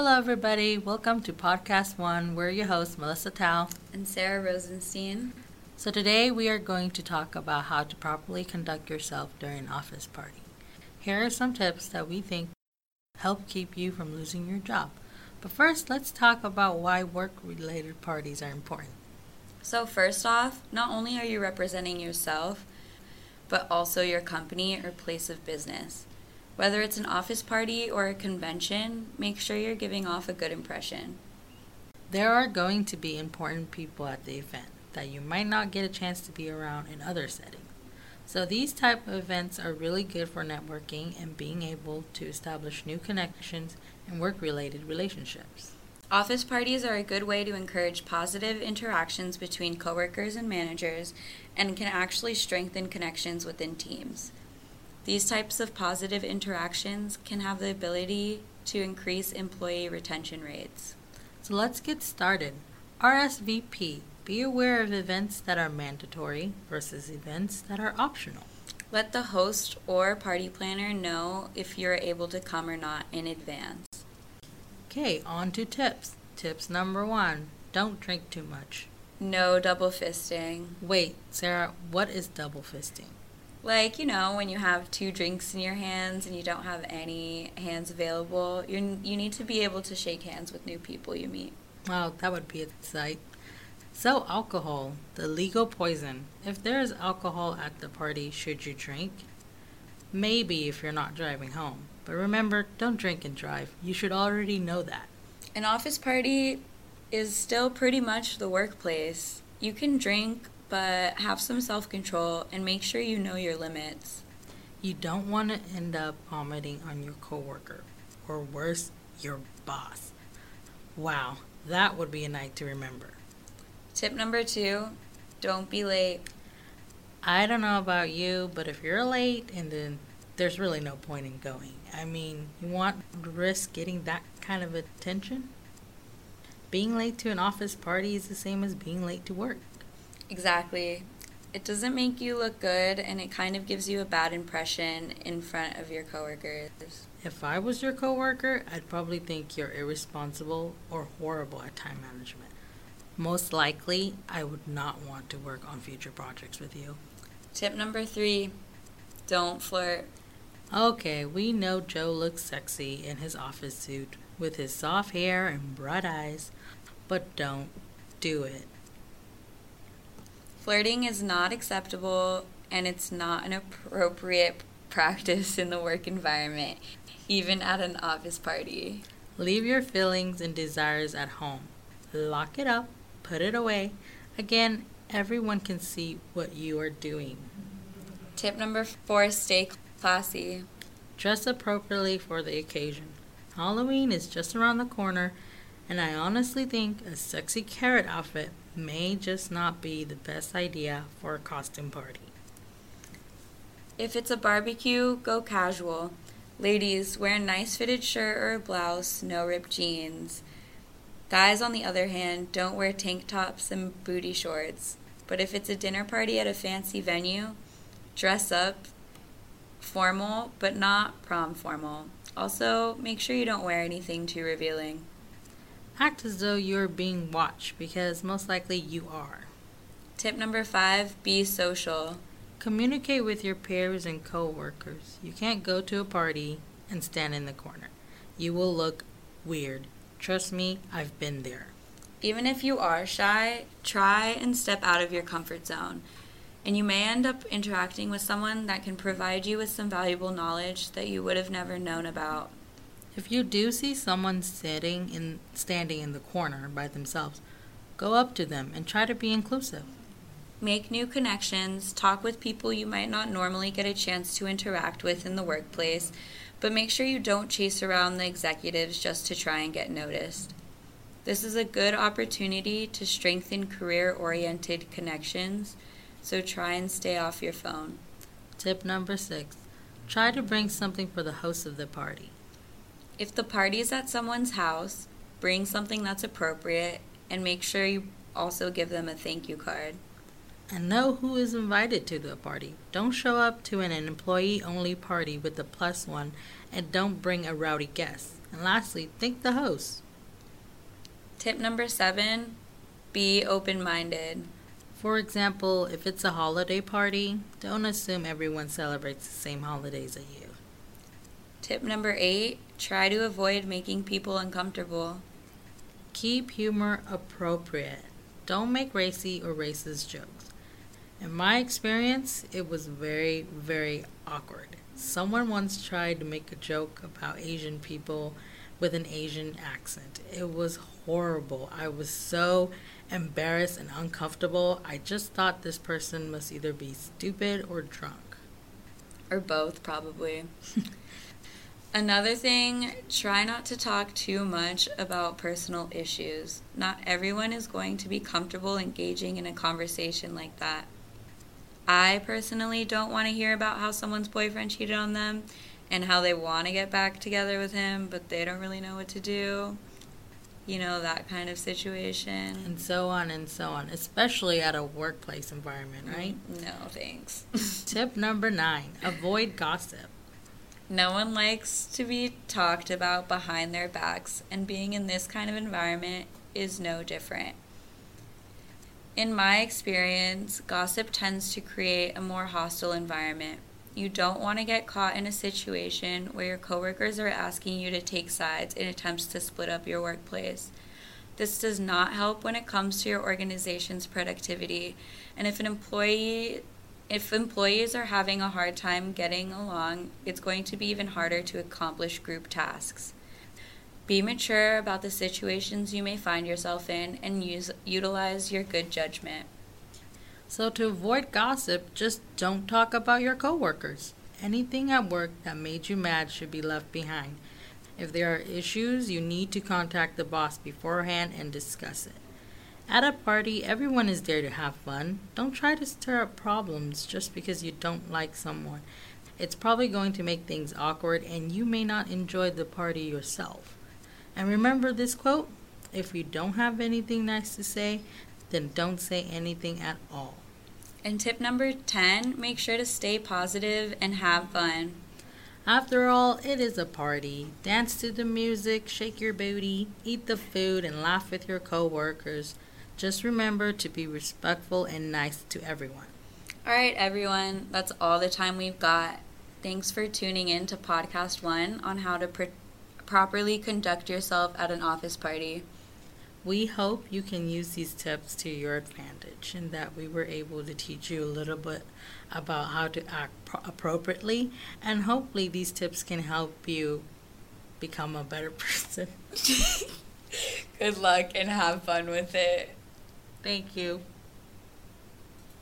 Hello, everybody. Welcome to Podcast One. We're your hosts, Melissa Tao. and Sarah Rosenstein. So, today we are going to talk about how to properly conduct yourself during an office party. Here are some tips that we think help keep you from losing your job. But first, let's talk about why work related parties are important. So, first off, not only are you representing yourself, but also your company or place of business. Whether it's an office party or a convention, make sure you're giving off a good impression. There are going to be important people at the event that you might not get a chance to be around in other settings. So these type of events are really good for networking and being able to establish new connections and work-related relationships. Office parties are a good way to encourage positive interactions between coworkers and managers and can actually strengthen connections within teams. These types of positive interactions can have the ability to increase employee retention rates. So let's get started. RSVP. Be aware of events that are mandatory versus events that are optional. Let the host or party planner know if you're able to come or not in advance. Okay, on to tips. Tips number one don't drink too much. No double fisting. Wait, Sarah, what is double fisting? Like, you know, when you have two drinks in your hands and you don't have any hands available, you you need to be able to shake hands with new people you meet. Wow, that would be a sight. So, alcohol, the legal poison. If there is alcohol at the party, should you drink? Maybe if you're not driving home. But remember, don't drink and drive. You should already know that. An office party is still pretty much the workplace. You can drink, but have some self control and make sure you know your limits. You don't want to end up vomiting on your coworker, or worse, your boss. Wow, that would be a night to remember. Tip number two don't be late. I don't know about you, but if you're late and then there's really no point in going. I mean, you want to risk getting that kind of attention? Being late to an office party is the same as being late to work. Exactly. It doesn't make you look good and it kind of gives you a bad impression in front of your coworkers. If I was your coworker, I'd probably think you're irresponsible or horrible at time management. Most likely, I would not want to work on future projects with you. Tip number three don't flirt. Okay, we know Joe looks sexy in his office suit with his soft hair and bright eyes, but don't do it. Flirting is not acceptable and it's not an appropriate practice in the work environment, even at an office party. Leave your feelings and desires at home. Lock it up, put it away. Again, everyone can see what you are doing. Tip number four stay classy. Dress appropriately for the occasion. Halloween is just around the corner, and I honestly think a sexy carrot outfit may just not be the best idea for a costume party. If it's a barbecue, go casual. Ladies, wear a nice fitted shirt or a blouse, no ripped jeans. Guys, on the other hand, don't wear tank tops and booty shorts. But if it's a dinner party at a fancy venue, dress up formal, but not prom formal. Also, make sure you don't wear anything too revealing. Act as though you're being watched because most likely you are. Tip number five be social. Communicate with your peers and coworkers. You can't go to a party and stand in the corner. You will look weird. Trust me, I've been there. Even if you are shy, try and step out of your comfort zone. And you may end up interacting with someone that can provide you with some valuable knowledge that you would have never known about. If you do see someone sitting in standing in the corner by themselves, go up to them and try to be inclusive. Make new connections, talk with people you might not normally get a chance to interact with in the workplace, but make sure you don't chase around the executives just to try and get noticed. This is a good opportunity to strengthen career oriented connections, so try and stay off your phone. Tip number six try to bring something for the host of the party. If the party is at someone's house, bring something that's appropriate and make sure you also give them a thank you card. And know who is invited to the party. Don't show up to an employee only party with a plus one and don't bring a rowdy guest. And lastly, thank the host. Tip number seven be open minded. For example, if it's a holiday party, don't assume everyone celebrates the same holidays as you. Tip number eight try to avoid making people uncomfortable. Keep humor appropriate. Don't make racy or racist jokes. In my experience, it was very, very awkward. Someone once tried to make a joke about Asian people with an Asian accent. It was horrible. I was so embarrassed and uncomfortable. I just thought this person must either be stupid or drunk. Or both, probably. Another thing, try not to talk too much about personal issues. Not everyone is going to be comfortable engaging in a conversation like that. I personally don't want to hear about how someone's boyfriend cheated on them and how they want to get back together with him, but they don't really know what to do. You know, that kind of situation. And so on and so on, especially at a workplace environment, right? Mm-hmm. No, thanks. Tip number nine avoid gossip. No one likes to be talked about behind their backs, and being in this kind of environment is no different. In my experience, gossip tends to create a more hostile environment. You don't want to get caught in a situation where your coworkers are asking you to take sides in attempts to split up your workplace. This does not help when it comes to your organization's productivity. And if an employee if employees are having a hard time getting along, it's going to be even harder to accomplish group tasks. Be mature about the situations you may find yourself in and use, utilize your good judgment. So, to avoid gossip, just don't talk about your coworkers. Anything at work that made you mad should be left behind. If there are issues, you need to contact the boss beforehand and discuss it. At a party, everyone is there to have fun. Don't try to stir up problems just because you don't like someone. It's probably going to make things awkward and you may not enjoy the party yourself. And remember this quote if you don't have anything nice to say, then don't say anything at all. And tip number 10 make sure to stay positive and have fun. After all, it is a party. Dance to the music, shake your booty, eat the food, and laugh with your coworkers. Just remember to be respectful and nice to everyone. All right, everyone, that's all the time we've got. Thanks for tuning in to Podcast One on how to properly conduct yourself at an office party. We hope you can use these tips to your advantage and that we were able to teach you a little bit about how to act pro- appropriately. And hopefully, these tips can help you become a better person. Good luck and have fun with it. Thank you.